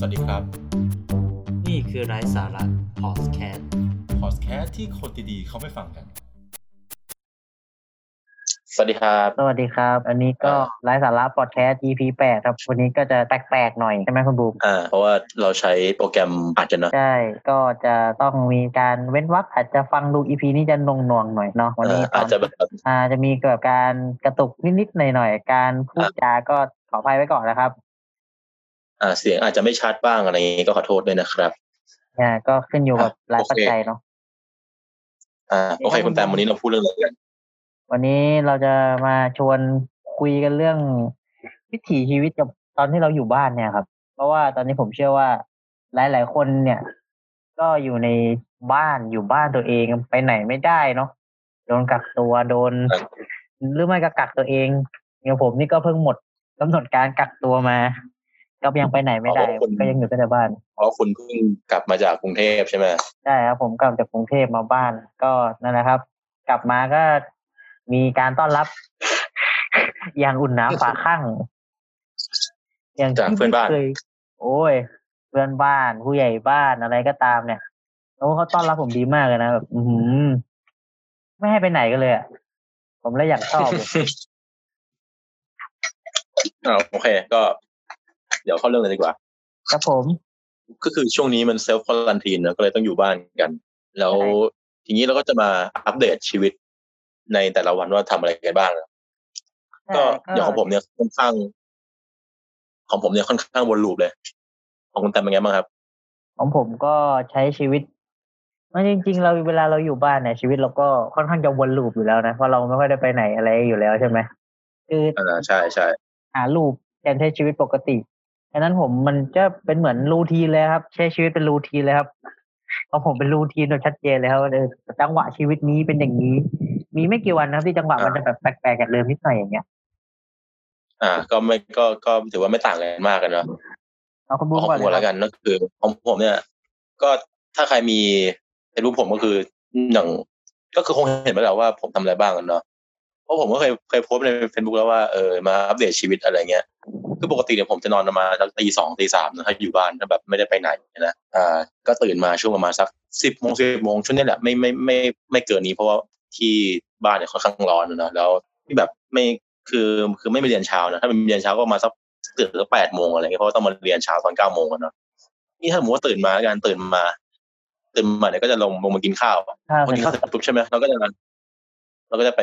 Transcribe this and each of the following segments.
สวัสดีครับ นี่คือไร้สาระพอดแคสต์พอดแคสต์ที่คนดีๆเขาไม่ฟังกัน สวัสดีครับ สวัสดีครับ อันนี้ก็ไลฟ์สาระพอดแคสต์ EP แปดครับ วันนี้ก็จะแปลกๆหน่อย ใช่ไหมคุณบูมอ่าเพราะว่าเราใช้โปรแกรมอาจจะนะใช่ ก็จะต้องมีการเว้นวรรคอาจจะฟังดู EP นี้จะนงนวงๆหน่อยเนาะวันเอ่นี้อตอาอจนจะแบบอ่าจะมีเกิดการกระตุกนิดๆหน่อยๆการพูดจาก็ขออภัยไว้ก่อนนะครับอ่า เสียงอาจจะไม่ชัดบ้างอะไรอย่างงี้ก็ขอโทษด้วยนะครับอ่าก็ขึ้นอยู่กับอะหลายโอเคปัจจัยเนาะอ่าโอเคคุณแตมวันนี้เราพูดเรื่องอะไรกันวันนี้เราจะมาชวนคุยกันเรื่องวิถีชีวิตกับตอนที่เราอยู่บ้านเนี่ยครับ เพราะว่าตอนนี้ผมเชื่อว่า หลาย ๆ คนเนี่ย ก็อยู่ในบ้านอยู่บ้านตัวเองไปไหนไม่ได้เนาะโดนกักตัวโดน หรือไม่ก็กักตัวเองอย่างผมนี่ก็เพิ่งหมดกำหนดการกักตัวมา ก็ยังไปไหนไม่ได้ ก็ยังอยู่แต่ในบ้าน เพราะคุณเพิ่งกลับมาจากกรุงเทพใช่ไหมใช่ครับผมกลับจากกรุงเทพมาบ้าน ก็นั่นแหละครับ กลับมาก็มีการต้อนรับ อย่างอุ่นหนาฝาข้างอย่างจากที่เพื่อนบ้านไม่เคยโอ้ย เพื่อนบ้านผู้ใหญ่บ้านอะไรก็ตามเนี่ยโอ้เขาต้อนรับผมดีมากเลยนะแบบอือหือไม่ให้ไปไหนกันเลยอะผมเลยอยากชอบเลยอ่าโอเค ก็ เดี๋ยวเข้าเรื่องเลยดีกว่า ครับผม ก็คือช่วงนี้มันเซลฟ์คอลันทีนนะก็เลยต้องอยู่บ้านกัน แล้วใช่ทีนี้เราก็จะมาอัปเดตชีวิตในแต่ละวันว่าทำอะไรกันบ้างนะก็อย่างของผมเนี่ยค่อนข้าง ของผมเนี่ยค่อนข้างวนลูปเลย ของคุณแตมเป็นไงบ้างครับ ของผมก็ใช้ชีวิตมันจริง ๆ เราเวลาเราอยู่บ้านเนี่ยชีวิตเราก็ค่อนข้างจะวนลูปอยู่แล้วนะเพราะเราไม่ค่อยได้ไปไหนอะไรอยู่แล้วใช่ไหมคืออ่าใช่ใช่หาลูปการใช้ชีวิตปกติ ดังนั้นผมมันจะเป็นเหมือนรูทีนเลยครับ ใช้ชีวิตเป็นรูทีนเลยครับของผมเป็นรูทีนโดยชัดเจนเลยครับว่าเออจังหวะชีวิตนี้เป็นอย่างนี้ มีไม่กี่วันนะครับที่จังหวะมันจะแบบแปลกๆจากเดิมนิดหน่อยอย่างเงี้ย อ่า ก็ไม่ก็ก็ถือว่าไม่ต่างกันมากกันเนาะเอาคุณบูมของก่อนผมเลยแล้วคกัรับนก็คือของผมเนี่ย ก็ถ้าใครมีเฟซบุ๊กผมก็คืออย่างก็คือคงเห็นไปแล้วว่าผมทำอะไรบ้างกันเนาะ เพราะผมก็เคยเคยโพสต์ในเฟซบุ๊กแล้วว่าเออมาอัปเดตชีวิตอะไรเงี้ยคือปกติเนี่ยผมจะนอนประมาณสักตีสองตีสามนะถ้าอยู่บ้านถ้าแบบไม่ได้ไปไหนนะอ่าก็ตื่นมาช่วงประมาณสักสิบโมงสิบโมงช่วงนี้แหละไม่ไม่ไม่ไม่เกินนี้เพราะว่าที่บ้านเนี่ยค่อนข้างร้อนนะแล้วที่แบบไม่คือคือไม่ไปเรียนเช้านะถ้าเป็นเรียนเช้าก็มาสักตื่นสักแปดโมงอะไรเงี้ยเพราะว่าต้องมาเรียนเช้าตอนเก้าโมงกันเนาะนี่ถ้าสมมติว่าตื่นมาแล้วกันตื่นมาตื่นมาเนี่ยก็จะลงลงมากินข้าวถ้าพอกินข้าวเสร็จปุ๊บใช่ไหมเราก็จะเราก็จะไป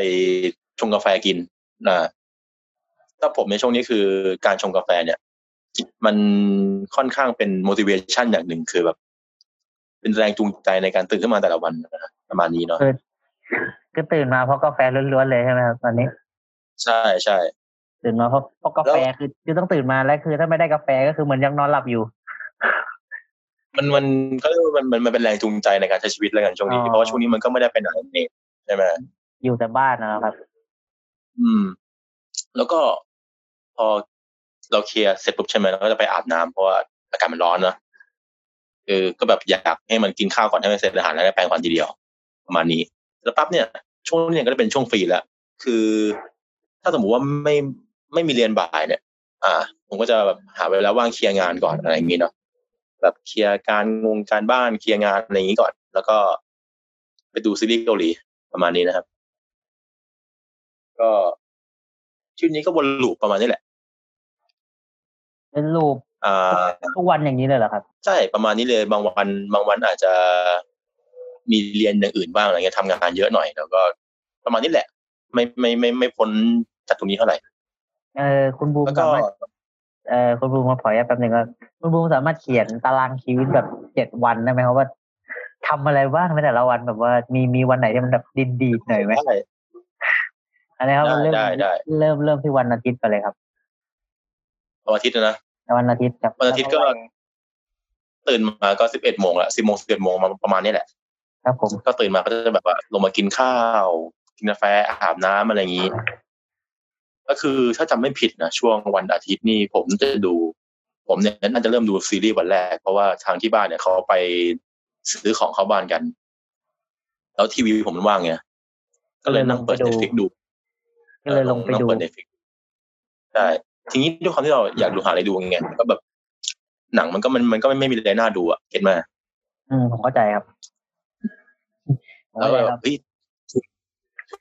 ชงกาแฟกินนะถ้าผมในช่วงนี้คือการชงกาแฟเนี่ย มันค่อนข้างเป็น motivation อย่างหนึ่งคือแบบ เป็นแรงจูงใจในการตื่นขึ้นมาแต่ละวันนะประมาณนี้เนาะคือคือตื่นมาเพราะกาแฟล้วนๆเลยใช่ไหมครับตอนนี้ ใช่ใช่ตื่นมาเพราะเพราะกาแฟคือคือต้องตื่นมาแล้วคือ ถ้าไม่ได้กาแฟก็คือเหมือนยังนอนหลับอยู่ มันมันก็เรียกว่ามันมันมันเป็นแรงจูงใจในการใช้ชีวิตแล้วกันช่วงนี้อ๋อเพราะว่าช่วงนี้มันก็ไม่ได้ไปไหนนี่ใช่ไหมอยู่แต่บ้านนะครับ อืม แล้วก็พอเราเคลียร์เสร็จปุ๊บใช่ไหมเราก็จะไปอาบน้ำเพราะว่าอากาศมันร้อนเนอะเออก็แบบอยากให้มันกินข้าวก่อนให้มันเสร็จอาหารแล้วแปรงฟันทีเดียว ประมาณนี้ แล้วปั๊บเนี่ยช่วงนี้ก็จะเป็นช่วงฟรีแล้วคือ ถ้าสมมติว่าไม่ไม่มีเรียนบ่ายเนี่ย อ่า ผมก็จะแบบหาเวลาว่างเคลียร์งานก่อนอะไรอย่างนี้เนาะแบบเคลียร์การงงการบ้านเคลียร์งานอะไรอย่างนี้ก่อน แล้วก็ ไปดูซีรีส์เกาหลีประมาณนี้นะครับ ก็ชีวิตนี้ก็วนลูปประมาณนี้แหละ เป็นรูปอ่าทุกวันอย่างนี้เลยเหรอครับ ใช่ประมาณนี้เลย บางวัน บางวันอาจจะมีเรียนอย่างอื่นบ้างอะไรเงี้ยทำงานเยอะหน่อย แล้วก็ประมาณนี้แหละ ไม่ไม่ไม่ไม่พ้นจากตรงนี้เท่าไหร่ เออคุณบูมแล้วก็สามารถเออคุณบูมมาขอแยกแป๊บหนึ่งว่าคุณบูมสามารถเขียนตารางชีวิตแบบเจ็ดวันได้ไหมครับว่าทำอะไรบ้างในแต่ละวันแบบว่ามีมีวันไหนที่มันแบบดินดีดๆหน่อยไหมได้ อันนี้ครับได้เริ่มได้ได้เริ่มเริ่มที่วันอาทิตย์ไปเลยครับวันอาทิตย์นะวันอาทิตย์ครับวันอาทิตย์ก็ตื่นมาก็สิบเอ็ดโมงละสิบโมงสิบเอ็ดโมงมาประมาณนี้แหละ ครับผมก็ตื่นมาก็จะแบบว่า ลงมากินข้าว กินกาแฟอาบน้ำอะไรอย่างนี้ ก็คือถ้าจำไม่ผิดนะช่วงวันอาทิตย์นี่ผมจะดู ผมเนี่ยน่าจะเริ่มดูซีรีส์วันแรก เพราะว่าทางที่บ้านเนี่ยเขาไปซื้อของเข้าบ้านกัน แล้วทีวีผมมันว่างไงก็เลยนั่งเปิดเน็ตฟิกดู ก็เลยลงไปดูเปิด Netflix ใช่ทีนี้ด้วยความที่เราอยากดูหาอะไรดูไงก็แบบ หนังมันก็มันมันก็ไม่มีอะไรน่าดูอะ get ไหมอืมผมเข้าใจครับผมแล้วเข้าก็ใจแบครับบเฮ้ย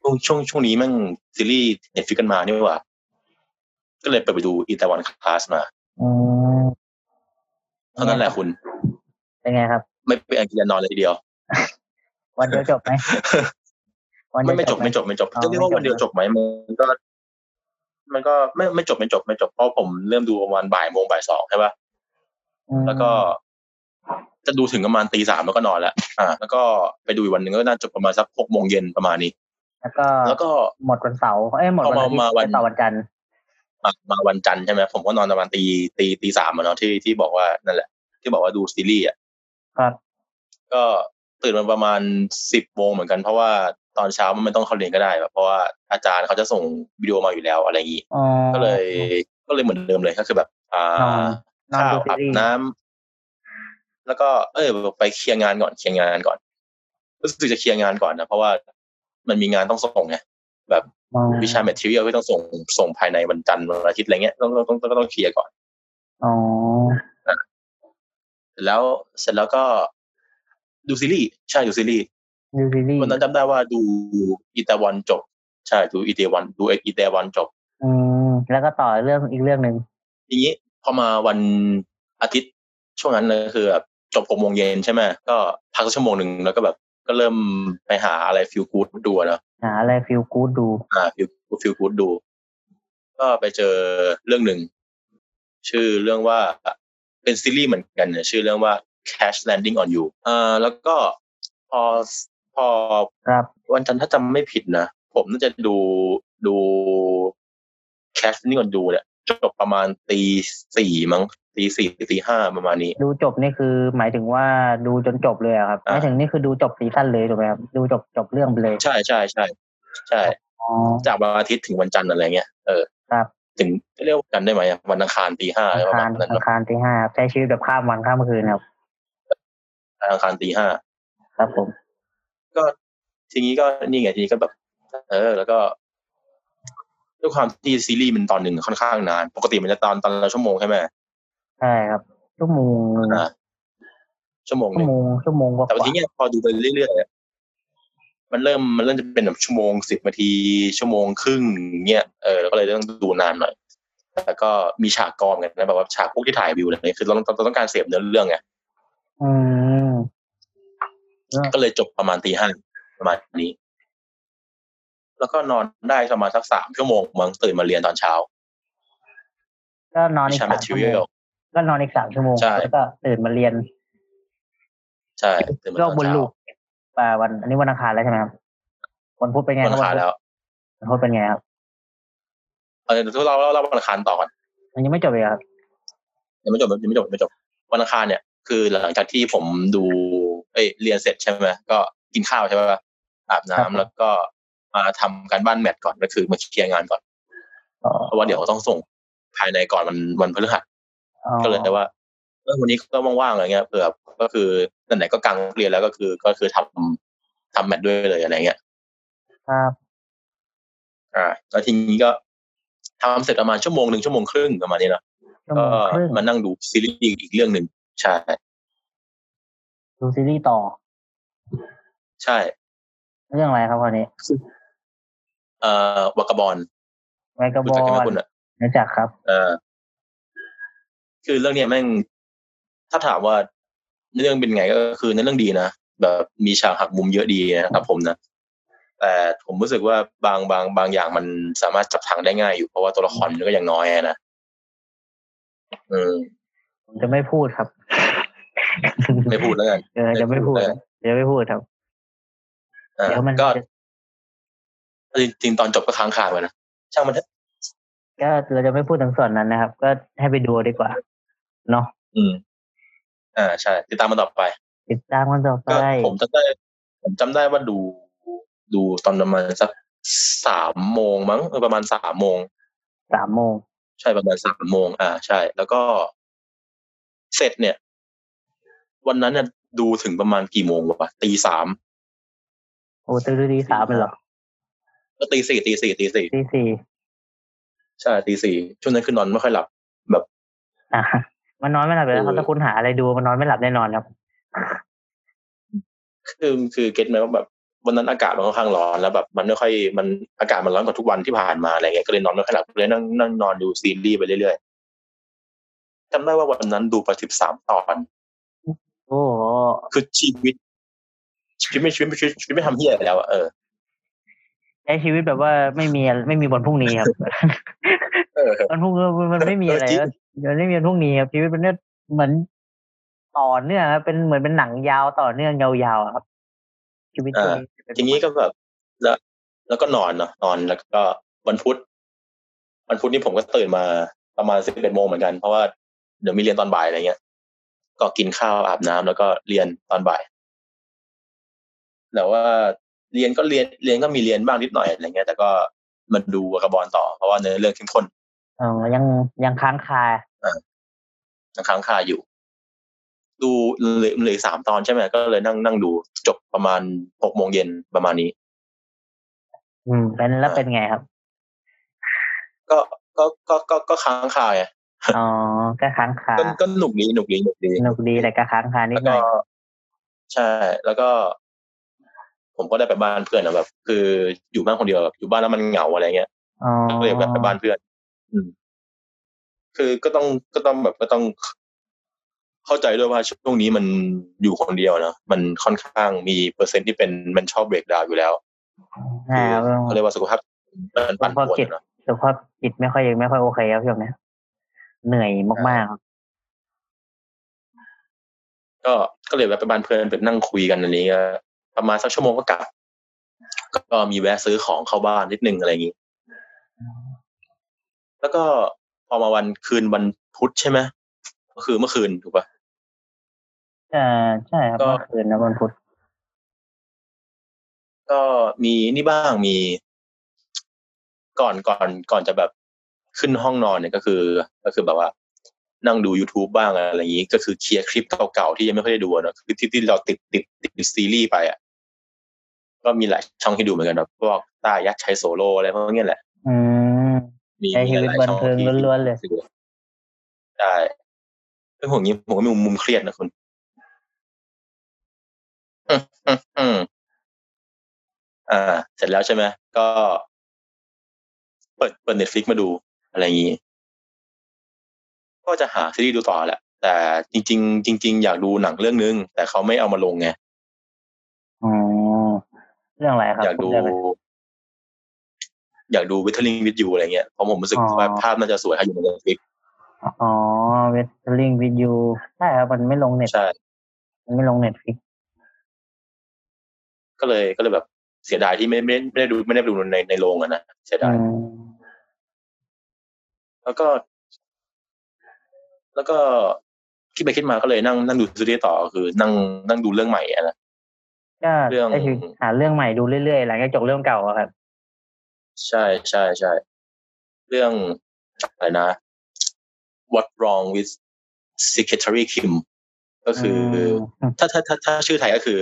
ช่วงช่วงช่วงนี้แม่งซีรีส์ Netflix กันมานี่หว่า ก็เลยไปไปดู Itaewon Class มาอืมเท่านั้นแหละคุณ เป็นไงครับ ไม่เป็นอันกินอันนอนเลยทีเดียว วันเดียวจบไหม วันเดีไม่ยวไม่จบหไม่จบไม่จบอ๋อจะเรียกว่าไม่จบวันเดียวจบไหมมันก็ มันก็ไม่ไม่จบไม่จบไม่จบเพราะผมเริ่มดูประมาณบ่ายโมงบ่ายสองใช่ปะอืมแล้วก็จะดูถึงประมาณตีสามแล้วก็นอนแล้วอ่า แล้วก็ไปดูอีกวันหนึ่งก็น่าจบประมาณสักหกโมงเย็นประมาณนี้ แล้วก็แล้วก็หมดวันเสาร์เอ้ยหมดวันอาทิตเอามาย์มาวันเป็นต่อวันจันทร์มามาวันจันทร์ใช่ไหมผมก็นอนประมาณตีตีตีสามอะเนาะที่ที่บอกว่านั่นแหละ ที่บอกว่าดูซีรีส์อะครับ ก็ตื่นมาประมาณสิบโมงเหมือนกันเพราะว่า ตอนเช้ามันไม่ต้องเข้าเรียนก็ได้แบบเพราะว่าอาจารย์เขาจะส่งวิดีโอมาอยู่แล้วอะไรอย่างนี้อ๋อก็เลยก็เลยเหมือนเดิมเลยก็คือแบบ อ่านอนกินข้าวดูซีรีส์อาบน้ำแล้วก็เออไปเคลียร์งานก่อนเคลียร์งานก่อนรู้สึกจะเคลียร์งานก่อนนะเพราะว่ามันมีงานต้องส่งไงแบบอ๋อวิชา material ที่ต้องส่งส่งภายในวันจันทร์วันอาทิตย์อะไรเงี้ยต้องต้องต้องต้องต้องเคลียร์ก่อนอ๋อเสร็จแล้วเสร็จแล้วก็ดูซีรีส์ใช่ดูซีรีส์ ดูซีรีส์วันนั้นจำได้ว่าดูอีตาวันจบ ใช่ดูอีเตวันดูอีเตวันจบ อืมแล้วก็ต่อเรื่องอีกเรื่องหนึ่งทีนี้พอมาวันอาทิตย์ช่วงนั้นเลยคือแบบจบหกโมงเย็นใช่ไหมก็พักสักชั่วโมงหนึ่งแล้วก็แบบก็เริ่มไปหาอะไรฟิลกู๊ดดูอะเนาะหาอะไรฟิลกู๊ดดูอ่าฟิลฟิลกู๊ดดู ก็ไปเจอเรื่องหนึ่งชื่อเรื่องว่าเป็นซีรีส์เหมือนกันเนี่ยชื่อเรื่องว่า Cash Landing on You อ่าแล้วก็พอ พอครับวันจันทร์ถ้าจำไม่ผิดนะผมน่าจะดูดู Cash Landing on You เนี่ยจบประมาณตีสี่มั้งตีสี่ตีห้าประมาณนี้ ดูจบนี่คือหมายถึงว่าดูจนจบเลยอะครับอ่าหมายถึงนี่คือดูจบซีซั่นเลยถูกไหมครับดูจบจบเรื่องไปเลยใช่ใช่ใช่ใช่อ๋อจากวันอาทิตย์ถึงวันจันทร์อะไรเงี้ยเออครับถึงเรียกว่ากันได้ไหมอะวันอังคารตีห้าอัอะไรงประคามาณรนั้นอัเนงคารที่ห้าใช้ชีวิตแบบข้ามวันข้ามคืนครับอะอังคารตีห้าครับผม ก็ทีนี้ก็นี่ไงทีนี้ก็แบบ เออ แล้วก็ด้วยความที่ซีรีส์มันตอนหนึ่งค่อนข้างนาน ปกติมันจะตอนตอนละชั่วโมงใช่ไหมใช่ครับ ชั่วโมงหนึ่งอ่าชั่วโมงหชั่นึ่วงโมงชั่วโมงกว่าแต่วันทีเนี้ยพอดูไปเรื่อยๆอะมันเริ่มมันเริ่มจะเป็นแบบชั่วโมงสิบนาทีชั่วโมงครึ่งเงี้ยเออแล้วก็เลยต้องดูนานหน่อยแล้วก็มีฉากกองกันนะแบบว่าฉากพวกที่ถ่ายวิวอะไรคือเราต้องเราต้องการเสพเนื้อเรื่องไงอืม ก็เลยจบประมาณตีห้าประมาณนี้ แล้วก็นอนได้ประมาณสักสามชั่วโมงมั้งตื่นมาเรียนตอนเช้า ก็นอนวิอีกชาสามชั่วโม material งก็นอนอีกสามชั่วโมงใช่แล้วก็ตื่นมาเรียน ใช่ตื่นมาโลตกอนบนเช้าลูกป่าวัน อันนี้วันอังคารแล้วใช่ไหมครับวันพุธเป็นไงวันครัอับงคารแล้ววันพุธเป็นไงครับเออเดี๋ยวเราเราเราวันอังคารต่อกันมันยังไม่จบเลยครับยังไม่จบยังไม่จบยังไม่จบวันอังคารเนี่ยคือหลังจากที่ผมดู เอ้ยเรียนเสร็จใช่ไหมก็กินข้าวใช่ไหมอาบน้ำแล้วก็มาทำการบ้านแมทก่อนก็คือมาเคลียร์งานก่อนอ๋อเพราะว่าเดี๋ยวต้องส่งภายในก่อนวันวันพฤหัสอ๋อก็เลยว่าเออวันนี้ก็ว่างๆอะไรเงี้ยเผื่อก็คือนั่นไหนก็กลางเรียนแล้วก็คือก็คือทำทำแมทด้วยเลยอะไรเงี้ยครับอ่าแล้วทีนี้ก็ทำเสร็จประมาณชั่วโมงหนึ่งชั่วโมงครึ่งประมาณนี้เนอะชั่วโมก็งครึ่งมานั่งดูซีรีส์อีกเรื่องหนึ่งใช่ ดูซีรีส์ต่อ ใช่ เรื่องอะไรครับคราวนี้ เอ่อวากาบอลไมกระบรู้อจักกันไหมลคุณอะรู้จักครับ เออคือเรื่องเนี้ยแม่งถ้าถามว่าเรื่องเป็นไงก็คือในเรื่องดีนะแบบมีฉากหักมุมเยอะดีนะครับผมนะแต่ผมรู้สึกว่าบางบางบางอย่างมันสามารถจับทางได้ง่ายอยู่เพราะว่าตัวละครมันก็ยังน้อยอะนะอืมผมจะไม่พูดครับ ไม่พูดแล้วกันเออจะไม่พูดไม่พูดจะไม่พูดครับอ่าเดี๋ยวมันก็จะจริงๆตอนจบก็ค้างคาไปนะช่างมันเถอะก็เราจะไม่พูดถึงส่วนนั้นนะครับ ก็ให้ไปดูดีกว่า เนาะอืม อ่าใช่ ติดตามมันต่อไป ติดตามกันต่อไปก็ผมจำได้ ผมจำได้ว่าดู ดูตอนประมาณสักสามโมงมั้งเออประมาณสามโมงสามโมง ใช่ประมาณสามโมง อ่า ใช่ แล้วก็ เสร็จเนี่ย วันนั้นเนี่ยดูถึงประมาณกี่โมงวะตีสามโอ้ตื่นตีสามเลยเหรอก็ตีสี่ตีสี่ตีสี่ตีสี่ใช่ตีสี่ช่วงนั้นคือนอนไม่ค่อยหลับแบบอะมันนอนไม่หลับเลยครับคือถ้าคุณหาอะไรดูมันนอนไม่หลับแน่นอนครับคือคือเก็ตไหมว่าแบบวันนั้นอากาศมันค่อนข้างร้อนแล้วแบบมันไม่ค่อยมันอากาศมันร้อนกว่าทุกวันที่ผ่านมาอะไรเงี้ยก็เลยนอนไม่ค่อยหลับเลยนั่งนั่งนอนดูซีรีส์ไปเรื่อยๆจำได้ว่าวันนั้นดูไปสิบสามตอน โอ้โหคือชีวิต ชีวิตไม่ชีวิตไม่ชีวิตชีวิตไม่ทำเฮียอะไรแล้วอะเออใช้ชีวิตแบบว่าไม่มีไม่มีวันพรุ่งนี้ครับเออวันพรุ่งนี้มันไม่มีอะไรจริงแล้วมันไม่มีวันพรุ่งนี้ครับชีวิตมันเนี่ยเหมือนต่อเนื่องครับเป็นเหมือนเป็นหนังยาวต่อเนื่องยาวๆอะครับชีวิตช่วงนี้ทีนี้ก็แบบแล้วแล้วก็นอนเนาะนอนแล้วก็วันพุธวันพุธนี่ผมก็ตื่นมาประมาณสิบเอ็ดโมงเหมือนกันเพราะว่าเดี๋ยวมีเรียนตอนบ่ายอะไรเงี้ย ก็กินข้าวอาบน้ำแล้วก็เรียนตอนบ่ายแต่ว่าเรียนก็เรียนเรียนก็มีเรียนบ้างนิดหน่อยอะไรเงี้ย แต่ก็มันดูกระบอลต่อเพราะว่าเนื้อเรื่องเข้มข้นเออยังยังค้างคายังค้างคาอยู่ ดูเหลือเหลืออกสามตอนใช่ไหมก็เลยนั่งนั่งดูจบประมาณหกโมงเย็นประมาณนี้ อืมเป็นแล้วเป็นไงครับ ก็ก็ก็ก็ก็ค้างคาไง อ๋อก็ค้างคาก็ก็หนุกดีหนุกดีหนุกดีสนุกดีแต่ก็ค้างคานิดแล้วหน่ก็อยใช่ แล้วก็ ผมก็ได้ไปบ้านเพื่อนนะแบบ คืออยู่บ้านคนเดียวแบบอยู่บ้านแล้วมันเหงาอะไรเงี้ยอ๋อก็เลยแบบไปบ้านเพื่อน อืม คือก็ต้องก็ต้องแบบก็ต้อง เข้าใจด้วยว่าช่วงนี้มันอยู่คนเดียวเนอะมันค่อนข้างมีเปอร์เซ็นต์ที่เป็นมันชอบเบรกดาวอยู่แล้วใช่ครับเขาเรียกว่าสุขภาพมันปั่นป่วนเนอะสุขภาพจิตไม่ค่อยไม่ค่อยโอเคครับช่วงนี้ เหนื่อยมากๆครับก็ก็เลยแบบไปบ้านเพื่อนไปนั่งคุยกันอันนี้ก็ประมาณสักชั่วโมงก็กลับ ก็มีแวะซื้อของเข้าบ้านนิดนึงอะไรอย่างนี้ แล้วก็พอมาวันคืนวันพุธใช่ไหมก็คือเมื่อคืนถูกปะเออใช่ครับก็เมื่อคืนนะวันพุธก็มีนี่บ้างมี ก่อนก่อนก่อนจะแบบ ขึ้นห้องนอนเนี่ยก็คือ ก็คือแบบว่า นั่งดู youtube บ้างอะไรอย่างนี้ก็คือเคลียร์คลิปเก่าๆที่ยังไม่ค่อยได้ดูอะเนอะคลิปที่ที่เราติดติดติดซีรีส์ไปอะก็มีหลายช่องให้ดูเหมือนกันแบบพวกตายักษ์ใช้โซโล่อะไรพวกเนี้ยแหละ อืมมีใช้ชีวิตหลายๆช่องบันเทิงที่ล้วนๆเลยใช่ซึ่งผมนี้ผมก็มีมุมเครียดนะคุณอืมอืมอืมอ่า เสร็จแล้วใช่ไหมก็ เปิดเปิดเน็ตฟลิกมาดู อะไรอย่างนี้ ก็จะหาซีรีส์ดูต่อแหละ แต่จริง ๆ จริง ๆ อยากดูหนังเรื่องนึง แต่เขาไม่เอามาลงไงอ๋อเรื่องอะไรครับอยากดูเรื่องอะไรอยากดู Weathering with You อะไรเงี้ยเพราะผมรู้สึกอ๋อว่าภาพน่าจะสวยถ้าอยู่ใน Netflixอ๋อ Weathering with You ใช่ครับมันไม่ลงเน็ตใช่มันไม่ลง Netflixก็เลยก็เลยแบบเสียดายที่ไม่ไม่ไม่ได้ดูไม่ได้ดูในในโรงอะนะเสียดาย แล้วก็ แล้วก็คิดไปคิดมาก็เลยนั่งนั่งดูซีรีส์ต่อคือนั่งนั่งดูเรื่องใหม่อะนะก็เรื่องใช้ชีวิตหาเรื่องใหม่ดูเรื่อยๆหลังจากจบเรื่องเก่าอะครับ ใช่ใช่ใช่เรื่องอะไรนะ What Wrong with Secretary Kim ก็คืออมถ้าถ้าถ้าถ้าชื่อไทยก็คือ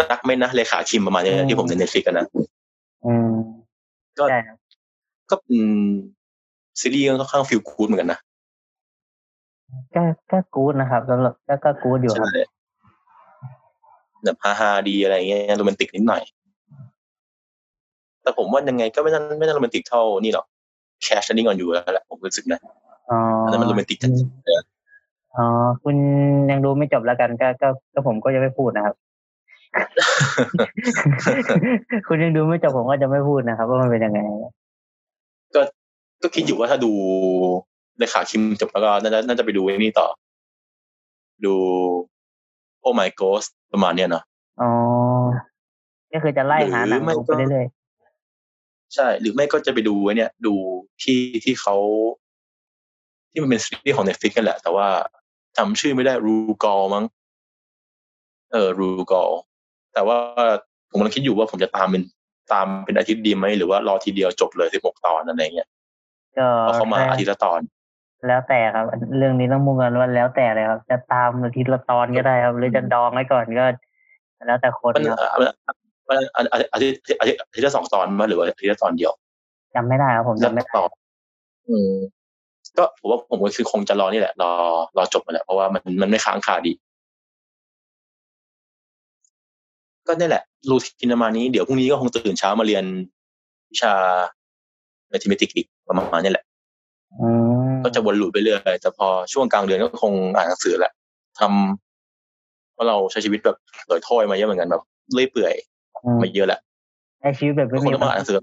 รักไหม่นะเลขาคิมประมาณนี้อืมที่ผมในเน็ตฟลิกกันนะอืมก็ใช่ครับก็อืม ซีรีส์ก็ค่อนข้างฟีลกู๊ดเหมือนกันนะก็ก็กู๊ดนะครับสำหรับก็ก็กู๊ดอยู่คใช่รับแบบฮาฮาๆดีอะไรเงี้ยโรแมนติกนิดหน่อย แต่ผมว่ายังไงก็ไม่น่าไม่น่าโรแมนติกเท่านี่หรอก Cash Standing on You แล้วแหละผมรู้สึกนะอ๋ออันนั้นมันโรแมนติกจัดๆเลยอะอ๋อคุณยังดูไม่จบแล้วกันก็ก็ก็ผมก็จะไม่พูดนะครับ คุณยังดูไม่จบผมก็จะไม่พูดนะครับ ว่ามันเป็นยังไงก็ ก็คิดอยู่ว่าถ้าดูในขาคิมจบแล้วก็น่าจะน่าจะไปดูไอ้นี่ต่อ ดู Oh My Ghost ประมาณเนี้ยเนาะอ๋อก็คือจะไล่หาหนังหรือไม่ดูก็ไปเรื่อยใช่ หรือไม่ก็จะไปดูไอ้เนี่ย ดูที่ที่เขา ที่มันเป็นซีรีส์ของ Netflix กันแหละ แต่ว่าจำชื่อไม่ได้รูกอลมั้งเออรูกอลแต่ว่าผมกำลังคิดอยู่ว่าผมจะตามเป็นตามเป็นอาทิตย์ดีไหมหรือว่ารอทีเดียวจบเลยสิบหกตอนอะไรเงี้ยๆ ก็เพราะเขามาแค่อาทิตย์ละตอน แล้วแต่ครับ เรื่องนี้ต้องมุ่งกันว่าแล้วแต่เลยครับ จะตามอาทิตย์ละตอนก็ได้ครับ หรือจะดองไว้ก่อนก็ แล้วแต่คนมันครับมันมันอาทิตย์อาทิตย์อาทิตย์อาทิตย์ละสองตอนมั้ยหรือว่าอาทิตย์ละตอนเดียวจำไม่ได้ครับผมแล้วจำไม่ได้ต่ออืมก็ผมว่าผมก็คือคงจะรอนี่แหละ รอรอจบมาแหละเพราะว่ามันมันไม่ค้างคาดี ก็นี่แหละรูทีนประมาณนี้เดี๋ยวพรุ่งนี้ก็คงตื่นเช้ามาเรียนวิชา mathematics อีกประมาณนี้แหละอืมก็จะวนลูปไปเรื่อยแต่พอช่วงกลางเดือนก็คงอ่านหนังสือแหละทำเพราะเราใช้ชีวิตแบบโดยถ้อยมาเยอะเหมือนกันแบบเลื่อยเปื่อยอืมมาเยอะแหละใช้ชีวิตแบบไม่มีก็คงต้องมาอ่านหนังสือ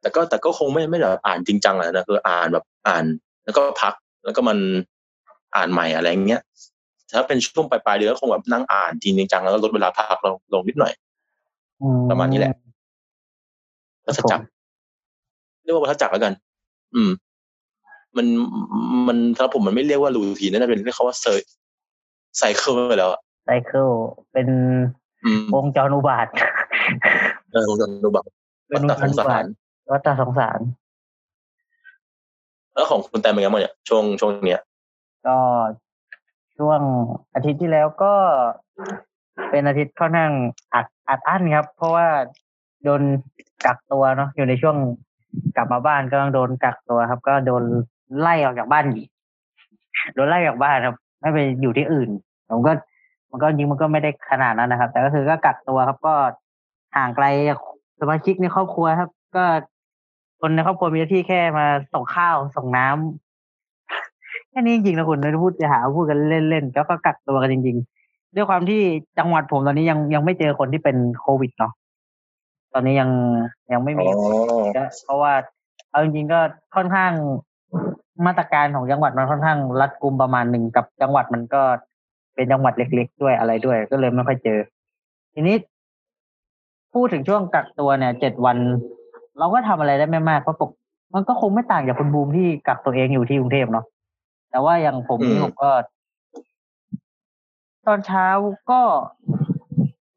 แต่ก็แต่ก็คงไม่ไม่แบบอ่านจริงจังอะนะคืออ่านแบบอ่าน แล้วก็พักแล้วก็มันอ่านใหม่อะไรอย่างเงี้ยถ้าเป็นช่วงปลายปลายๆเดือนก็คงแบบนั่งอ่านจริงจังแล้วก็ลดเวลาพักลงลงนิดหน่อยอืประมาณนี้แหละวัฏจักร เรียกว่าวัฏจักรแล้วกัน อืม มันมันสำหรับผมมันไม่เรียกว่า routine นั่นเป็นเรียกเขาว่า cycle ไปแล้วอะ cycle เป็นอืมวงจรอุบาทเออผมจะดูแบบเป็วันฏวงจสรงอุสาบารทวัฏสงสาร แล้วของคุณแตมเป็นไงบ้างเนี่ยช่วงช่วงเนี้ย ก็ช่วงอาทิตย์ที่แล้วก็เป็นอาทิตย์ค่อนข้างอัดอัดอั้นครับ เพราะว่าโดนกักตัวเนาะอยู่ในช่วง กลับมาบ้านก็ต้องโดนกักตัวครับ ก็โดนไล่ออกจากบ้านอีกโดนไล่ออกบ้านครับ ไม่ไปอยู่ที่อื่นผมก็ มันก็จริงมันก็ไม่ได้ขนาดนั้นนะครับ แต่ก็คือก็กักตัวครับ ก็ห่างไกลสมาชิกในครอบครัวครับ ก็คนในครอบครัวมีหน้าที่แค่มาส่งข้าวส่งน้ำแค่นี้จริงๆนะคุณไม่ได้พูดจะหาพูดกันเล่นๆแล้วก็กักตัวกันจริง ๆ ด้วยความที่จังหวัดผมตอนนี้ยังยังไม่เจอคนที่เป็นโควิดเนาะ ตอนนี้ยังยังไม่มีก็เพราะว่าเอาจริงๆก็ค่อนข้างมาตรการของจังหวัดมันค่อนข้างรัดกุมประมาณหนึ่งกับจังหวัดมันก็เป็นจังหวัดเล็ก ๆ ด้วยอะไรด้วย ก็เลยไม่ค่อยเจอ ทีนี้ พูดถึงช่วงกักตัวเนี่ยเจ็ดวัน เราก็ทำอะไรได้ไม่มากเพราะปกมันก็คงไม่ต่างจากคุณบูมที่กักตัวเองอยู่ที่กรุงเทพเนาะแต่ว่าอย่างผมนี่อืมผมก็ ตอนเช้าก็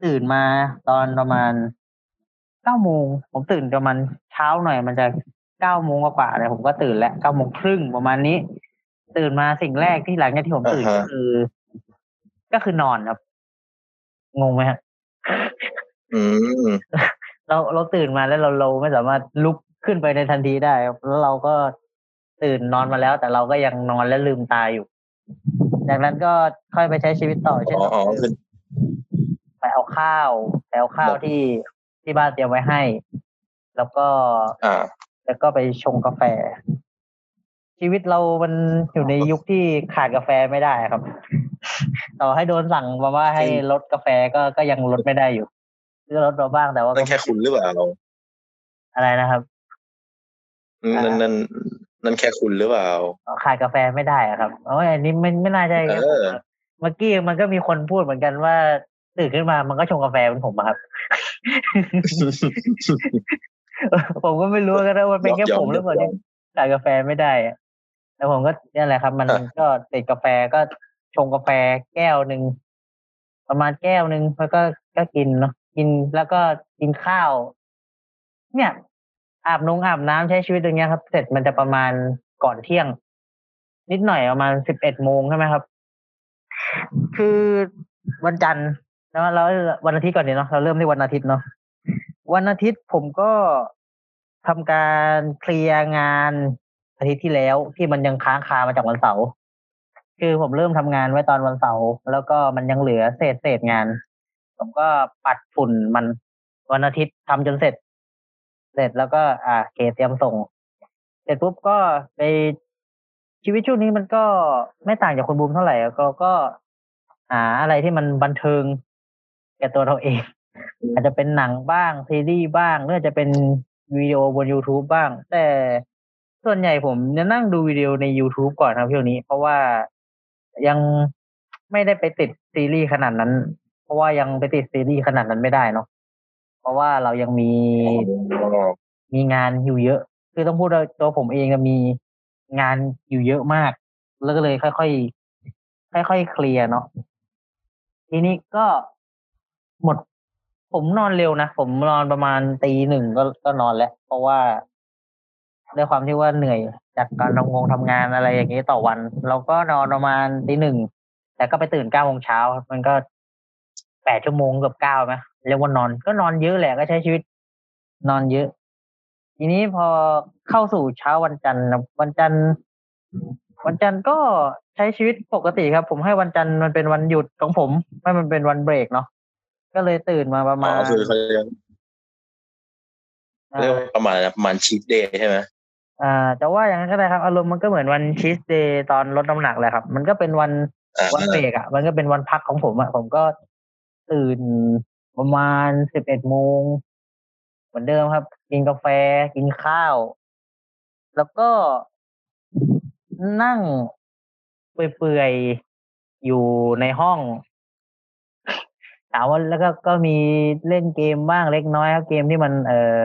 ตื่นมาตอนประมาณ เก้าโมงผมตื่นประมาณเช้าหน่อยมันจะเก้าโมงกว่าๆเนี่ยผมก็ตื่นแล้วเก้าโมงครึ่งประมาณนี้ ตื่นมาสิ่งแรกที่หลังจากที่ผมตื่นอ่าก็ฮะคือ ก็คือนอนครับ งงไหมฮะอืมเราเราตื่นมาแล้วเราเราไม่สามารถลุกขึ้นไปในทันทีได้ครับแล้วเราก็ตื่นนอนมาแล้ว แต่เราก็ยังนอนและลืมตาอยู่จากนั้นก็ค่อยไปใช้ชีวิตต่อเช่นอ๋ออ๋อคือไปเอาข้าวไปเอาข้าวที่ ที่บ้านเตรียมไว้ให้ แล้วก็อ่าแล้วก็ไปชงกาแฟ ชีวิตเรามันอยู่ในยุคที่ขาดกาแฟไม่ได้ครับ ต่อให้โดนสั่งมาว่าให้ลดกาแฟก็ก็ยังลดไม่ได้อยู่ซื้อลดมาบ้างแต่ว่านั่นแค่คุณหรือเปล่าอะไรนะครับนั่นนั่นนั่นแค่คุณหรือเปล่าขาดกาแฟไม่ได้อะครับโอ้ยอันนี้ไม่ไม่น่าใช่ครับเออเมื่อกี้มันก็มีคนพูดเหมือนกันว่า ตื่นขึ้นมามันก็ชงกาแฟเป็นผมอะครับ ผมก็ไม่รู้กันนะว่าเป็นแค่ยอมผมหรือเปล่ายอมที่ขายกาแฟไม่ได้อะแต่ผมก็นี่แหละครับ มันอะก็ติดกาแฟก็ชงกาแฟแก้วหนึ่งประมาณแก้วหนึ่งแล้วก็ก็กินเนาะกินแล้วก็กินข้าว เนี่ย อาบนงอาบน้ำใช้ชีวิตอย่างเงี้ยครับ เสร็จมันจะประมาณก่อนเที่ยง นิดหน่อยประมาณสิบเอ็ดโมงใช่ไหมครับ คือวันจันทร์ แล้วแล้ววันอาทิตย์ก่อนเนี่ยเนาะเราเริ่มที่วันอาทิตย์เนาะวันอาทิตย์ผมก็ทำการเคลียร์งานอาทิตย์ที่แล้วที่มันยังค้างคามาจากวันเสาร์คือผมเริ่มทำงานไว้ตอนวันเสาร์แล้วก็มันยังเหลือเศษเศษงาน ผมก็ปัดฝุ่นมันวันอาทิตย์ทำจนเสร็จ เสร็จแล้วก็ อ่าเคเตรียมส่ง เสร็จปุ๊บก็ไปชีวิตช่วงนี้มันก็ไม่ต่างจากคนบูมเท่าไหร่ก็ก็หาอะไรที่มันบันเทิง แก่ตัวเราเอง อาจจะเป็นหนังบ้างซีรีส์บ้างหรืออาจจะเป็นวิดีโอบน YouTube บ้าง แต่ส่วนใหญ่ผมจะนั่งดูวิดีโอใน YouTube ก่อนครับช่วงนี้ เพราะว่ายังไม่ได้ไปติดซีรีส์ขนาดนั้น เพราะว่ายังไปติดซีรีส์ขนาดนั้นไม่ได้เนาะเพราะว่าเรายังมีมีงานอยู่เยอะ คือต้องพูดว่าตัวผมเองอะมีงานอยู่เยอะมาก แล้วก็เลยค่อยๆค่อยๆเคลียร์เนาะทีนี้ก็ หมด ผมนอนเร็วนะ ผมนอนประมาณตีหนึ่งก็ก็นอนแล้ว เพราะว่าด้วยความที่ว่าเหนื่อยจากการทำงงทำงานอะไรอย่างนี้ต่อวัน เราก็นอนประมาณตีหนึ่งแต่ก็ไปตื่นเก้าโมงเช้ามันก็แปดชั่วโมงเกือบเก้าไหมเรียกว่านอนก็นอนเยอะแหละก็ใช้ชีวิต นอนเยอะ ทีนี้พอเข้าสู่เช้าวันจันทร์นะวันจันทร์วันจันทร์ก็ใช้ชีวิตปกติครับ ผมให้วันจันทร์มันเป็นวันหยุดของผม ไม่มันเป็นวันเบรกเนาะ ก็เลยตื่นมาประอ๋มาอณคือเขาเรียกเรียกว่าประมาณอะไรนะประมาณชีทเดย์ใช่ไหมอ่าจะว่าอย่างนั้นก็ได้ครับ อารมณ์มันก็เหมือนวันชีสเดย์ตอนลดน้ำหนักเลยครับ มันก็เป็นวันอ่าวันเบรกอะ มันก็เป็นวันพักของผมอะผมก็ตื่นประมาณสิบเอ็ดโมงเหมือนเดิมครับ กินกาแฟกินข้าว แล้วก็นั่งเปื่อยๆอยู่ในห้อง ถามว่าแล้วก็ก็มีเล่นเกมบ้างเล็กน้อยครับเกมที่มันเออ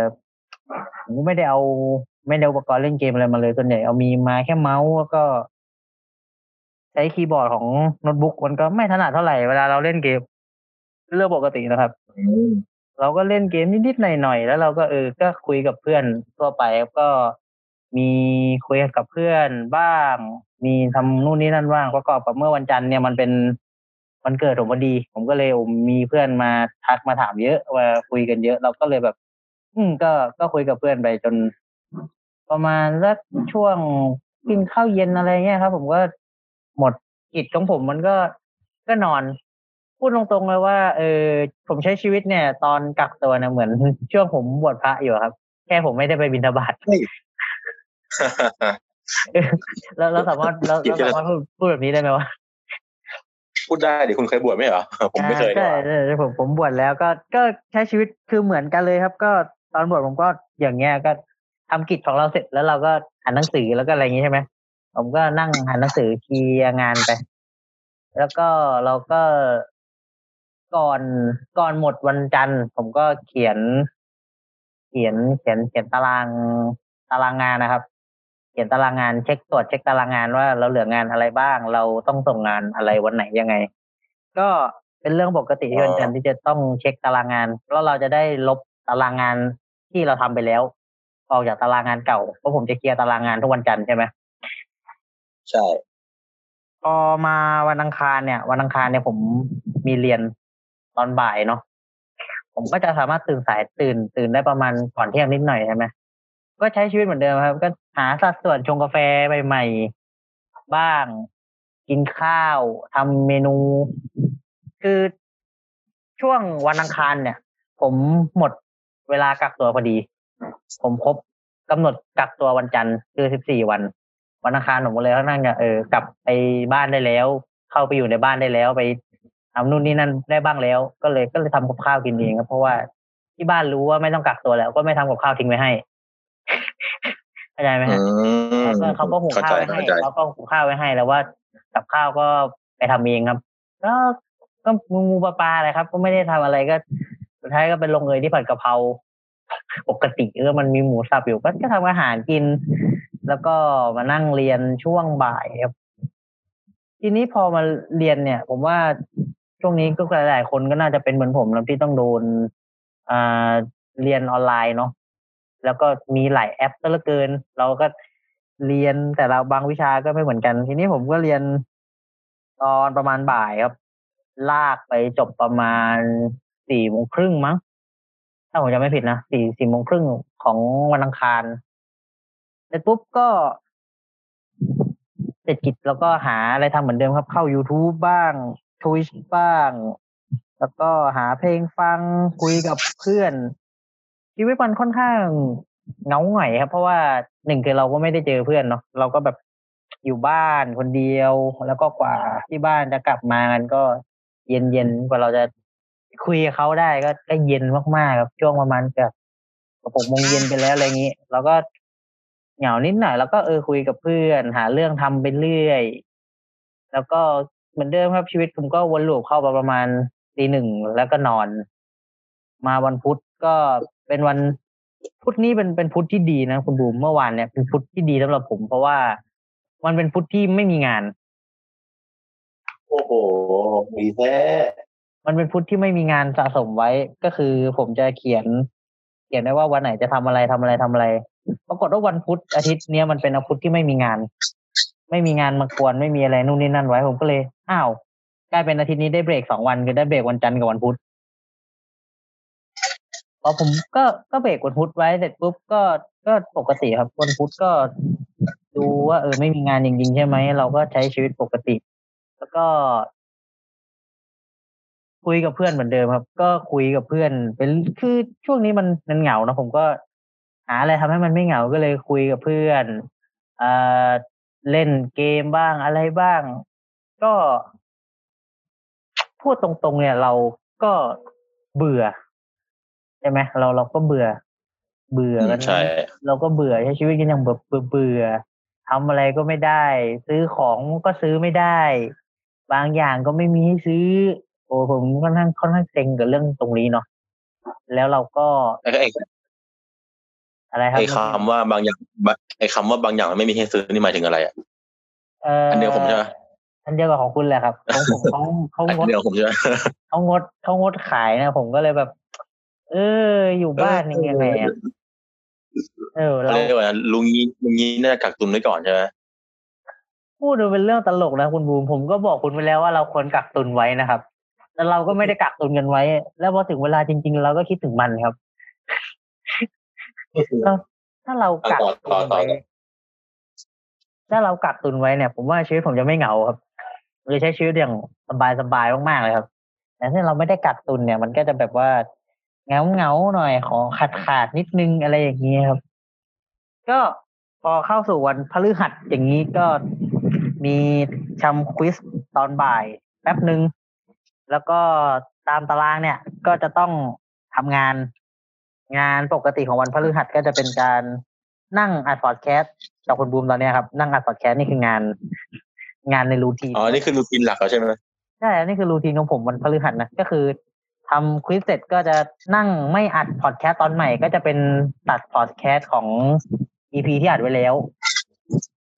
ผมไม่ได้เอาไม่ได้อุปกรณ์เล่นเกมอะไรมาเลยส่วนใหญ่เอามีมาแค่เมาส์แล้วก็ ใช้คีย์บอร์ดของโน้ตบุ๊กมันก็ไม่ถนัดเท่าไหร่เวลาเราเล่นเกมเรื่องปกตินะครับเราก็เล่นเกมนิดๆหน่อยๆแล้วเราก็เออก็คุยกับเพื่อนทั่วไปก็มีคุยกับเพื่อนบ้าง มีทำนู่นนี่นั่นบ้างประกอบกับเมื่อวันจันทร์เนี่ยมันเป็น วันเกิดผมพอดี ผมก็เลยมีเพื่อนมาทักมาถามเยอะว่าคุยกันเยอะ เราก็เลยแบบ อืมก็ก็คุยกับเพื่อนไปจน ประมาณสักช่วงกินข้าวเย็นอะไรเงี้ยครับ ผมก็หมดกิจของผมมันก็ก็นอน พูดตรงๆเลยว่า เออผมใช้ชีวิตเนี่ย ตอนกักตัวเนี่ยเหมือนช่วงผมบวชพระอยู่ครับ แค่ผมไม่ได้ไปบิณฑบาตแล้วเราสามารถเราหยิบเราทีละสามารถพูดพูดแบบนี้ได้ไหมวะ พูดได้ดิคุณเคยบวชไหมเหรอผมไม่เคยอ่าดีกใช่ใช่ผมผมบวชแล้วก็ก็ใช้ชีวิตคือเหมือนกันเลยครับ ก็ตอนบวชผมก็อย่างเงี้ยก็ทำกิจของเราเสร็จแล้วเราก็อ่านหนังสือแล้วก็อะไรอย่างงี้ใช่ไหมผมก็นั่งอ่านหนังสือเคลียร์งานไป แล้วก็เราก็ก่อนก่อนหมดวันจันทร์ ผมก็เขียน เขียนเขียนเขียนตารางตารางงานนะครับ เขียนตารางงานเช็คตรวจเช็คตารางงานว่าเราเหลืองานอะไรบ้าง เราต้องส่งงานอะไรวันไหนยังไง ก็เป็นเรื่องปกติที่วันจันทร์ที่จะต้องเช็คตารางงานแล้วเราจะได้ลบตารางงานที่เราทำไปแล้วออกจากตารางงานเก่าเพราะผมจะเคลียร์ตารางงานทุกวันจันทร์ใช่ไหมใช่พอมาวันอังคารเนี่ย วันอังคารเนี่ยผมมีเรียนตอนบ่ายเนาะผมก็จะสามารถตื่นสายตื่นตื่นได้ประมาณก่อนเที่ยงนิดหน่อยใช่ไหม ก็ใช้ชีวิตเหมือนเดิมครับ ก็หาสัดส่วนชงกาแฟใหม่ๆบ้าง กินข้าวทำเมนู คือช่วงวันอังคารเนี่ย ผมหมดเวลากักตัวพอดี ผมครบกำหนดกักตัววันจันทร์คือสิบสี่วัน วันอังคารผมก็เลยค่อนข้างเออกลับไปบ้านได้แล้ว เข้าไปอยู่ในบ้านได้แล้วไปทำนู่นนี่นั่นได้บ้างแล้ว ก็เลยก็เลยทำกับข้าวกินเองครับเพราะว่าที่บ้านรู้ว่าไม่ต้องกักตัวแล้ว ก็ไม่ทำกับข้าวทิ้งไว้ให้ เข้าใจไหมอืฮะมแล้วก็เขาก็หุงเข้าข้าใจวไว้ให้เข้าใจเขาก็หุงข้าวไว้ให้ แล้วว่ากับข้าวก็ไปทำเองครับ ก็ก็งูงูปลาปลาอะไรครับ ก็ไม่ได้ทำอะไรก็สุดท้ายก็เป็นลงเอยที่ผัดกะเพราปกติเออมันมีหมูสับอยู่ก็ก็ทำอาหารกิน แล้วก็มานั่งเรียนช่วงบ่ายครับ ทีนี้พอมาเรียนเนี่ย ผมว่าช่วงนี้ก็หลาย ๆ คนก็น่าจะเป็นเหมือนผมแล้วที่ต้องโดนอ่าเรียนออนไลน์เนาะ แล้วก็มีหลายแอปก็เหลือเกิน เราก็เรียนแต่ละบางวิชาก็ไม่เหมือนกัน ทีนี้ผมก็เรียนตอนประมาณบ่ายครับ ลากไปจบประมาณสี่โมงครึ่งมั้งถ้าผมจำไม่ผิดนะสี่สี่โมงครึ่งของวันอังคารเสร็จปุ๊บก็เสร็จกิจแล้วก็หาอะไรทำเหมือนเดิมครับ เข้า YouTube บ้าง Twitch บ้าง แล้วก็หาเพลงฟังคุยกับเพื่อน ชีวิตมันค่อนข้างเงาหงอยครับ เพราะว่าหนึ่งคือเราก็ไม่ได้เจอเพื่อนเนาะเราก็แบบอยู่บ้านคนเดียว แล้วก็กว่าที่บ้านจะกลับมากันก็เย็นเย็นกว่าเราจะคุยกับเขาได้ก็ก็เย็นมากๆครับช่วงประมาณเกือบหกโมงเย็นไปแล้วอะไรอย่างนี้เราก็เหงานิดหน่อยแล้วก็เออคุยกับเพื่อน หาเรื่องทำไปเรื่อย แล้วก็เหมือนเดิมครับชีวิตผมก็วนลูปเข้ามาประมาณตีหนึ่งแล้วก็นอน มาวันพุธก็ เป็นวันพุธนี้เป็นเป็นพุธที่ดีนะคุณบูมเมื่อวานเนี่ยเป็นพุธที่ดีสำหรับผม เพราะว่ามันเป็นพุธที่ไม่มีงาน โอ้โหมีแท้มันเป็นพุธที่ไม่มีงานสะสมไว้ ก็คือผมจะเขียน เขียนได้ว่าวันไหนจะทำอะไรทำอะไรทำอะไร ปรากฏว่าวันพุธอาทิตย์เนี้ยมันเป็นอาพุธที่ไม่มีงาน ไม่มีงานมากวนไม่มีอะไรนู่นนี่นั่นไว้ผมก็เลย อ้าวกลายเป็นอาทิตย์นี้ได้เบรกสองวันคือได้เบรกวันจันทร์กับวันพุธ พอผมก็ก็เบรกวันพุธไว้เสร็จปุ๊บก็ก็ปกติครับวันพุธก็ดูว่าเออไม่มีงานจริงๆใช่ไหมเราก็ใช้ชีวิตปกติ แล้วก็ คุยกับเพื่อนเหมือนเดิมครับ ก็คุยกับเพื่อน เป็นคือช่วงนี้มันมันเหงานะผมก็หาอะไรทำให้มันไม่เหงาก็เลยคุยกับเพื่อนอ่าเล่นเกมบ้างอะไรบ้าง ก็ พูดตรงๆ เนี่ย เราก็เบื่อ ใช่ไหมเราเราก็เบื่อ เบื่อกันใช่เราก็เบื่อใช้ชีวิตกันอย่างแบบเบื่อเบื่อทำอะไรก็ไม่ได้ ซื้อของก็ซื้อไม่ได้ บางอย่างก็ไม่มีให้ซื้อ โอ้ผมค่อนข้างค่อนข้างเซ็งกับเรื่องตรงนี้เนาะแล้วเราก็ไอ้ไอ้อะไรครับไอ้คำว่าบางอย่างไอ้คำว่าบางอย่างมันไม่มีให้ซื้อนี่หมายถึงอะไรอะเอ่ออัอันเดียวผมใช่ไหมอันเดียวกับของคุณแหละครับของผมเขาเขาอันงดเดียวผมใช่ไหมเขางดเขางดขายนะผมก็เลยแบบ เออ อยู่บ้านนี่ยังไงอะเออเขาเราเรียกว่าลุงนี้ลุงนี้น่าจะกักตุนไว้ก่อนใช่ไหมพูดดูเป็นเรื่องตลกนะคุณบูมผมก็บอกคุณไปแล้วว่าเราควรกักตุนไว้นะครับ แต่เราก็ไม่ได้กักตุนกันไว้ แล้วพอถึงเวลาจริง ๆ เราก็คิดถึงมันครับเราถ้าเรากักต่อตุต่อนต่อไว้ถ้าเรากักตุนไว้เนี่ย ผมว่าชีวิตผมจะไม่เหงาครับเราจะใช้ชีวิตอย่างสบายๆมากๆเลยครับแต่ถ้าเราไม่ได้กักตุนเนี่ย มันก็จะแบบว่า เงาเงาๆหน่อยขอขาดขาดๆนิดนึงอะไรอย่างเงี้ยครับ ก็พอเข้าสู่วันพฤหัสอย่างนี้ก็มีทำควิสตอนบ่ายแป๊บหนึ่งแล้วก็ตามตารางเนี่ย ก็จะต้องทำงาน งานปกติของวันพฤหัสก็จะเป็นการนั่งอัดพอดแคสต์จากคุณบูมตอนเนี้ยครับ นั่งอัดพอดแคสต์นี่คืองาน งานในรูทีนอ๋อ นี่คือรูทีนหลักแล้วใช่ไหมใช่อันนี่คือ routine ของผมวันพฤหัสนะก็คือ ทำ quiz เสร็จก็จะนั่งไม่อัดพอดแคสต์ตอนใหม่ ก็จะเป็นตัดพอดแคสต์ของ EP ที่อัดไว้แล้ว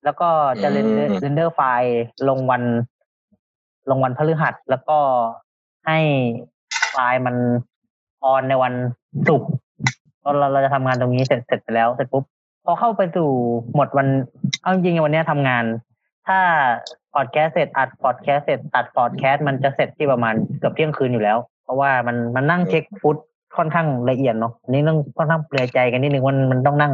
แล้วก็จะ render render ไฟล์ลงวัน ลงวันพฤหัส แล้วก็ให้ไฟล์มัน on ในวันศุกร์ก็เราเราจะทำงานตรงนี้เสร็จเสร็จไปแล้วเสร็จปุ๊บพอเข้าไปสู่หมดวันเอาจริงๆวันเนี้ยทำงาน ถ้าพอดแคสต์เสร็จอัดพอดแคสต์เสร็จตัดพอดแคสต์มันจะเสร็จที่ประมาณเกือบเที่ยงคืนอยู่แล้ว เพราะว่ามันมันนั่งเช็คฟุตค่อนข้างละเอียดเนาะอันนี่ต้องค่อนข้างเปลือยใจกันนิดนึงว่ามันต้องนั่ง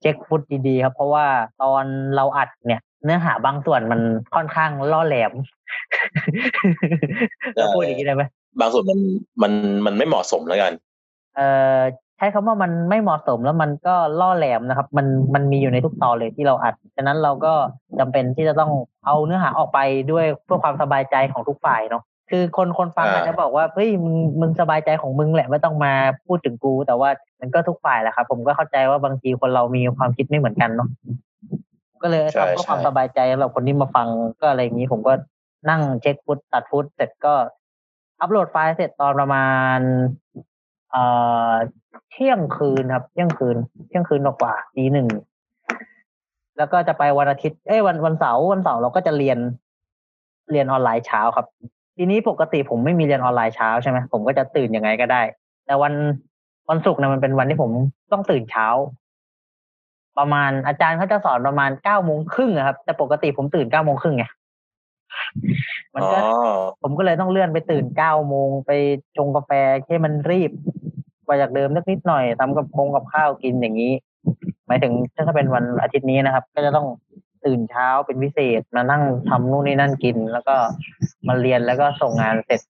เช็คฟุตดีๆครับ เพราะว่าตอนเราอัดเนี่ย เนื้อหาบางส่วนมันค่อนข้างล่อแหลมเราพูดอย่างนี้ได้ไหมบางส่วนมันมันมันไม่เหมาะสมแล้วกัน เอ่อใช้คำว่ามันไม่เหมาะสมแล้วมันก็ล่อแหลมนะครับ มันมันมีอยู่ในทุกตอนเลยที่เราอัดฉะนั้นเราก็จำเป็นที่จะต้องเอาเนื้อหาออกไปด้วยเพื่อความสบายใจของทุกฝ่ายเนาะ คือคนคนฟังอ่าอาจจะบอกว่าเฮ้ยมึงมึงสบายใจของมึงแหละไม่ต้องมาพูดถึงกู แต่ว่ามันก็ทุกฝ่ายแหละครับผมก็เข้าใจว่าบางทีคนเรามีความคิดไม่เหมือนกันเนาะก็เลยใช่ทำเพื่อใช่ความสบายใจสำหรับคนที่มาฟังก็อะไรอย่างนี้ ผมก็นั่งเช็คฟุตตัดฟุตเสร็จก็อัปโหลดไฟล์เสร็จตอนประมาณเอ่อเที่ยงคืนครับ เที่ยงคืน เที่ยงคืนกว่าๆตีหนึ่งแล้วก็จะไปวันอาทิตย์เอ้ยวันวันเสาร์วันเสาร์เราก็จะเรียนเรียนออนไลน์เช้าครับ ทีนี้ปกติผมไม่มีเรียนออนไลน์เช้าใช่ไหมผมก็จะตื่นยังไงก็ได้ แต่วันวันศุกร์นะมันเป็นวันที่ผมต้องตื่นเช้า ประมาณอาจารย์เขาจะสอนประมาณเก้าโมงครึ่งอะครับ แต่ปกติผมตื่นเก้าโมงครึ่งไงมันอ๋อก็ผมก็เลยต้องเลื่อนไปตื่นเก้าโมงไปชงกาแฟให้มันรีบกว่าจากเดิมสักนิดหน่อยทำกับคงกับข้าวกินอย่างนี้ หมายถึงถ้าเป็นวันอาทิตย์นี้นะครับ ก็จะต้อง ตื่นเช้าเป็นพิเศษมานั่งทำนู่นนี่นั่นกิน แล้วก็มาเรียนแล้วก็ส่งงานเสร็จ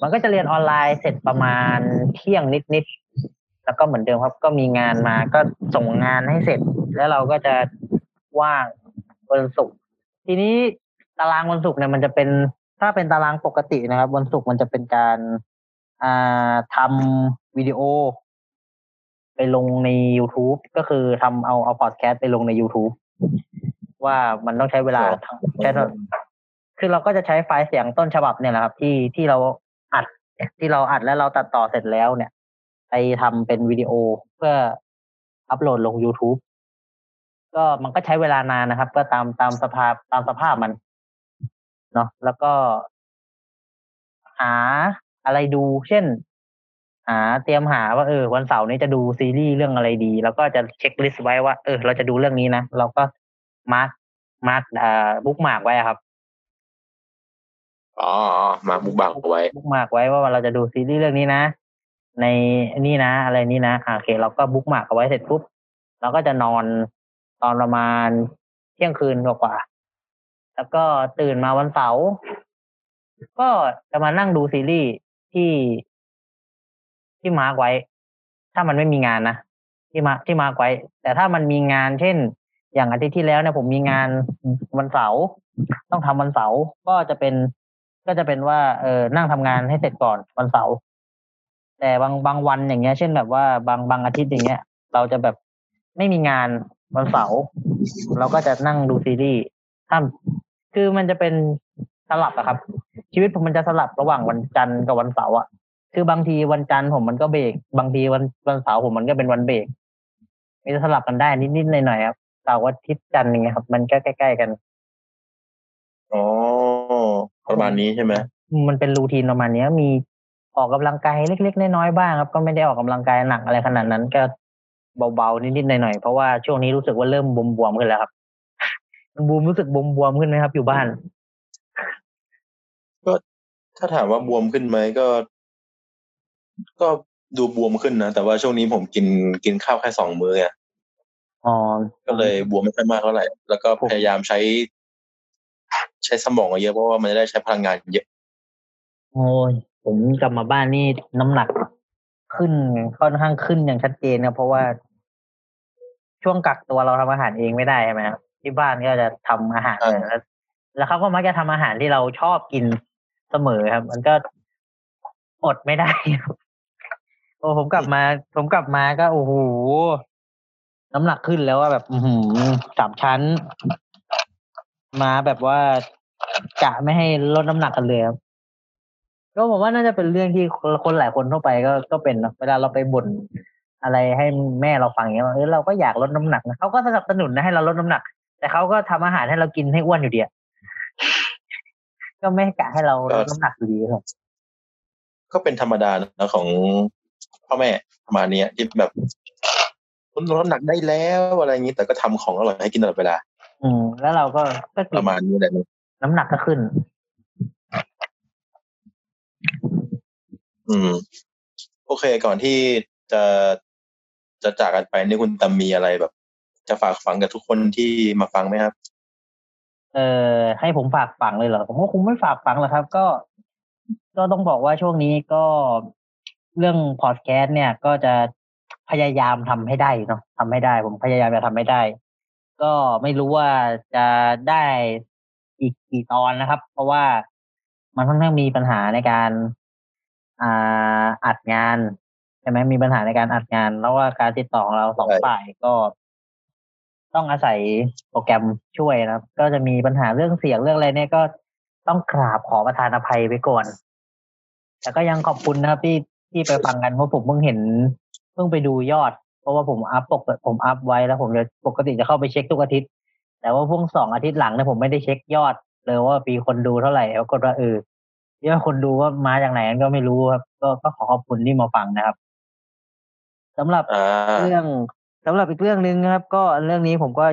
มันก็จะเรียนออนไลน์เสร็จประมาณเที่ยงนิดๆแล้วก็เหมือนเดิมครับ ก็มีงานมาก็ส่งงานให้เสร็จ แล้วเราก็จะว่างวันศุกร์ทีนี้ตารางวันศุกร์เนี่ยมันจะเป็นถ้าเป็นตารางปกตินะครับ วันศุกร์มันจะเป็นการอ่าทำวิดีโอ ไปลงใน YouTube ก็คือทำเอาเอาพอดแคสต์ไปลงใน YouTube ว่ามันต้องใช้เวลาครับทั้งใช้เท่าคือเราก็จะใช้ไฟล์เสียงต้นฉบับเนี่ยแหละครับ ที่ที่เราอัดที่เราอัดแล้วเราตัดต่อเสร็จแล้วเนี่ย ไปทำเป็นวิดีโอเพื่ออัปโหลดลง YouTube ก็มันก็ใช้เวลานานนะครับ ก็ตามตามสภาพตามสภาพมันเนาะแล้วก็ หาอะไรดูเช่น หาเตรียมหาว่าเออ วันเสาร์นี้จะดูซีรีส์เรื่องอะไรดี แล้วก็จะ checklist ไว้ว่า เออ เราจะดูเรื่องนี้นะ เราก็ mark mark อ่า bookmark ไว้อะครับอ๋ออ๋อ bookmark เอาไว้ bookmark ไว้ว่าเราจะดูซีรีส์เรื่องนี้นะ ในนี่นะ อะไรนี่นะอะโอเค เราก็ bookmark เอาไว้เสร็จปุ๊บเราก็จะนอนตอนประมาณเที่ยงคืนกว่าๆแล้วก็ตื่นมาวันเสาร์ก็จะมานั่งดูซีรีส์ที่ที่ mark ไว้ ถ้ามันไม่มีงานนะที่มาที่ mark ไว้ แต่ถ้ามันมีงานเช่น อย่างอาทิตย์ที่แล้วเนี่ยผมมีงานวันเสาร์ต้องทำวันเสาร์ก็จะเป็น ก็จะเป็นว่าเออนั่งทำงานให้เสร็จก่อนวันเสาร์แต่บางบางวันอย่างเงี้ย เช่นแบบว่าบางบางอาทิตย์อย่างเงี้ย เราจะแบบไม่มีงานวันเสาร์เราก็จะนั่งดูซีรีส์ถ้าคือมันจะเป็นสลับอะครับ ชีวิตผมมันจะสลับระหว่างวันจันทร์กับวันเสาร์อะคือบางทีวันจันทร์ผมมันก็เบรกบางทีวันวันเสาร์ผมมันก็เป็นวันเบรกมันจะสลับกันได้นิดๆหน่อยๆครับ เสาร์อาทิตย์จันทร์อย่างเงี้ยครับ มันก็ใกล้ๆกัน อ๋อ ประมาณนี้ใช่ไหมมันเป็นรูทีนประมาณเนี้ย มีออกกำลังกายเล็ก ๆ น้อยๆบ้างครับ ก็ไม่ได้ออกกำลังกายหนักอะไรขนาดนั้นก็เบาๆนิดๆหน่อยๆเพราะว่าช่วงนี้รู้สึกว่าเริ่มบวมๆขึ้นแล้วครับ มันบูมรู้สึกบวมๆขึ้นไหมครับ อยู่บ้านถ้าถามว่าบวมขึ้นไหมก็ ก็ดูบวมขึ้นนะแต่ว่าช่วงนี้ผมกินกินข้าวแค่สองมื้อไง อ๋อก็เลยบวมไม่ค่อยมากเท่าไหร่แล้วก็พยายามใช้ ใช้สมองเยอะเพราะว่ามันจะได้ใช้พลังงานเยอะ โอ้ยผมกลับมาบ้านนี่น้ำหนักขึ้นค่อนข้างขึ้นอย่างชัดเจนครับเพราะว่าช่วงกักตัวเราทำอาหารเองไม่ได้ใช่ไหมครับที่บ้านก็จะทำอาหารอ่าแล้วแล้วเขาก็มักจะทำอาหารที่เราชอบกินเสมอครับ มันก็อดไม่ได้ครับโอ้ผมกลับมา ผมกลับมาก็โอ้โห น้ำหนักขึ้นแล้วว่าแบบอือหืสามชั้น มาแบบว่ากะไม่ให้ลดน้ำหนักกันเลยครับก็ผมว่าน่าจะเป็นเรื่องที่คนหลายคนทั่วไปก็ก็เป็นเนอะเวลาเราไปบ่นอะไรให้แม่เราฟังอย่างเงี้ยเออเราก็อยากลดน้ำหนักนะเขาก็สนับสนุนนะให้เราลดน้ำหนัก แต่เขาก็ทำอาหารให้เรากินให้อ้วนอยู่ดีก็ไม่กะให้เราลดน้ำหนักอยู่ดีครับก็เป็นธรรมดานะของพ่อแม่ประมาณนี้ที่แบบ ลดน้ำหนักได้แล้วอะไรอย่างนี้แต่ก็ทำของอร่อยให้กินตลอดเวลา อืม แล้วเราก็ก็ปกินระมาณนี้แหละน้ำหนักก็ขึ้น อืม โอเคก่อนที่จะจะจากกันไปนี่คุณตามีอะไรแบบ จะฝากฝังกับทุกคนที่มาฟังไหมครับ เอ่อให้ผมฝากฝังเลยเหรอผมก็คงไม่ฝากฝังหรอกครับ ก็ ก็ต้องบอกว่าช่วงนี้ก็เรื่องพอดแคสต์เนี่ย ก็จะ พยายามทำให้ได้เนาะทำให้ได้ ผมพยายามจะทำให้ได้ ก็ไม่รู้ว่าจะได้อีกกี่ตอนนะครับ เพราะว่ามันค่อนข้างมีปัญหาในการอ่าอัดงานใช่ไหมมีปัญหาในการอัดงาน แล้วว่าการติดต่อของเราสองใช่ฝ่ายก็ ต้องอาศัยโปรแกรมช่วยนะครับ ก็จะมีปัญหาเรื่องเสียงเรื่องอะไรเนี่ยก็ต้องกราบขอประทานอภัยไว้ก่อนแต่ก็ยังขอบคุณนะครับที่ที่ไปฟังกันเพราะผมเพิ่งเห็น เพิ่งไปดูยอด เพราะว่าผมอัพปกผมอัพไว้แล้วผมจะปกติจะเข้าไปเช็คทุกอาทิตย์ แต่ว่าพวกสองอาทิตย์หลังเนี่ยผมไม่ได้เช็คยอดเลยว่ามีคนดูเท่าไหร่แล้วก็ว่าเออยอดคนดูว่ามาจากไหนก็ไม่รู้ครับ ก็ก็ขอขอบคุณที่มาฟังนะครับสำหรับอ่าเรื่องสำหรับอีกเรื่องหนึ่งนะครับ ก็เรื่องนี้ผมก็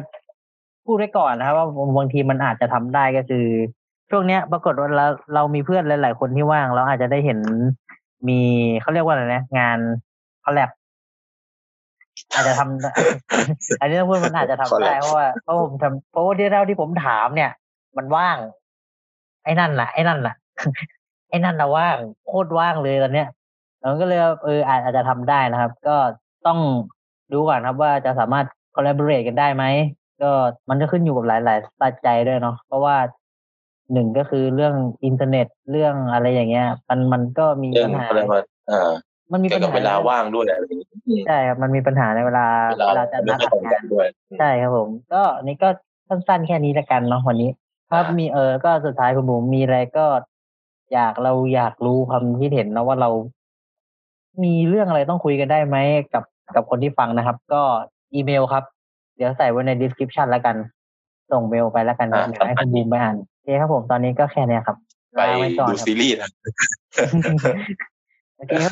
พูดไว้ก่อนนะครับ ว่าบางทีมันอาจจะทำได้ก็คือ ช่วงเนี้ย ปรากฏว่าเราเรามีเพื่อนหลาย ๆ คนที่ว่าง เราอาจจะได้เห็นมีเขาเรียกว่าอะไรนะ งานคอลแลบ อาจจะทำอันนี้ต้องพูดมันอาจจะทำได้ collab เพราะว่าเพราะผมทำเพราะว่าที่เท่าที่ผมถามเนี่ย มันว่าง ไอ้นั่นน่ะไอ้นั่นน่ะไอ้นั่นน่ะว่างโคตรว่างเลยตอนเนี้ยเราก็เลยเอออาจอาจจะทำได้นะครับ ก็ต้องดูก่อนครับว่าจะสามารถ collaborate กันได้ไหมก็มันก็ขึ้นอยู่กับหลายๆปัจจัยด้วยเนาะเพราะว่าหนึ่งก็คือเรื่องอินเทอร์เน็ตเรื่องอะไรอย่างเงี้ย มันมันก็มีเรื่องปัญหา เขาเรียกว่าอ่ามันมีเกี่ปัยญวกับหาเวลาว่างด้วยอะไรอย่างนี้อืมใช่ครับมันมีปัญหาในเวลาเวลาเวลาจะไม่นัดค่อยตรงทำกังานนด้วยใช่ครับผม ก็อันนี้ก็สั้นๆแค่นี้ละกันเนาะวันนี้ครับมีเออก็สุดท้ายคุณบุ๋มมีอะไรก็ อยากเราอยากรู้ความคิดเห็นนะว่าเรา มีเรื่องอะไรต้องคุยกันได้ไหมกับกับคนที่ฟังนะครับ ก็อีเมลครับ เดี๋ยวใส่ไว้ใน description แล้วกัน ส่งเมลไปแล้วกันครับอ่าเดี๋ยวให้คุณบูมไปอ่านโอเคครับผมตอนนี้ก็แค่เนี้ยครับไปลาไว้ก่อนดูครับซีรีส์นะโอเคครับ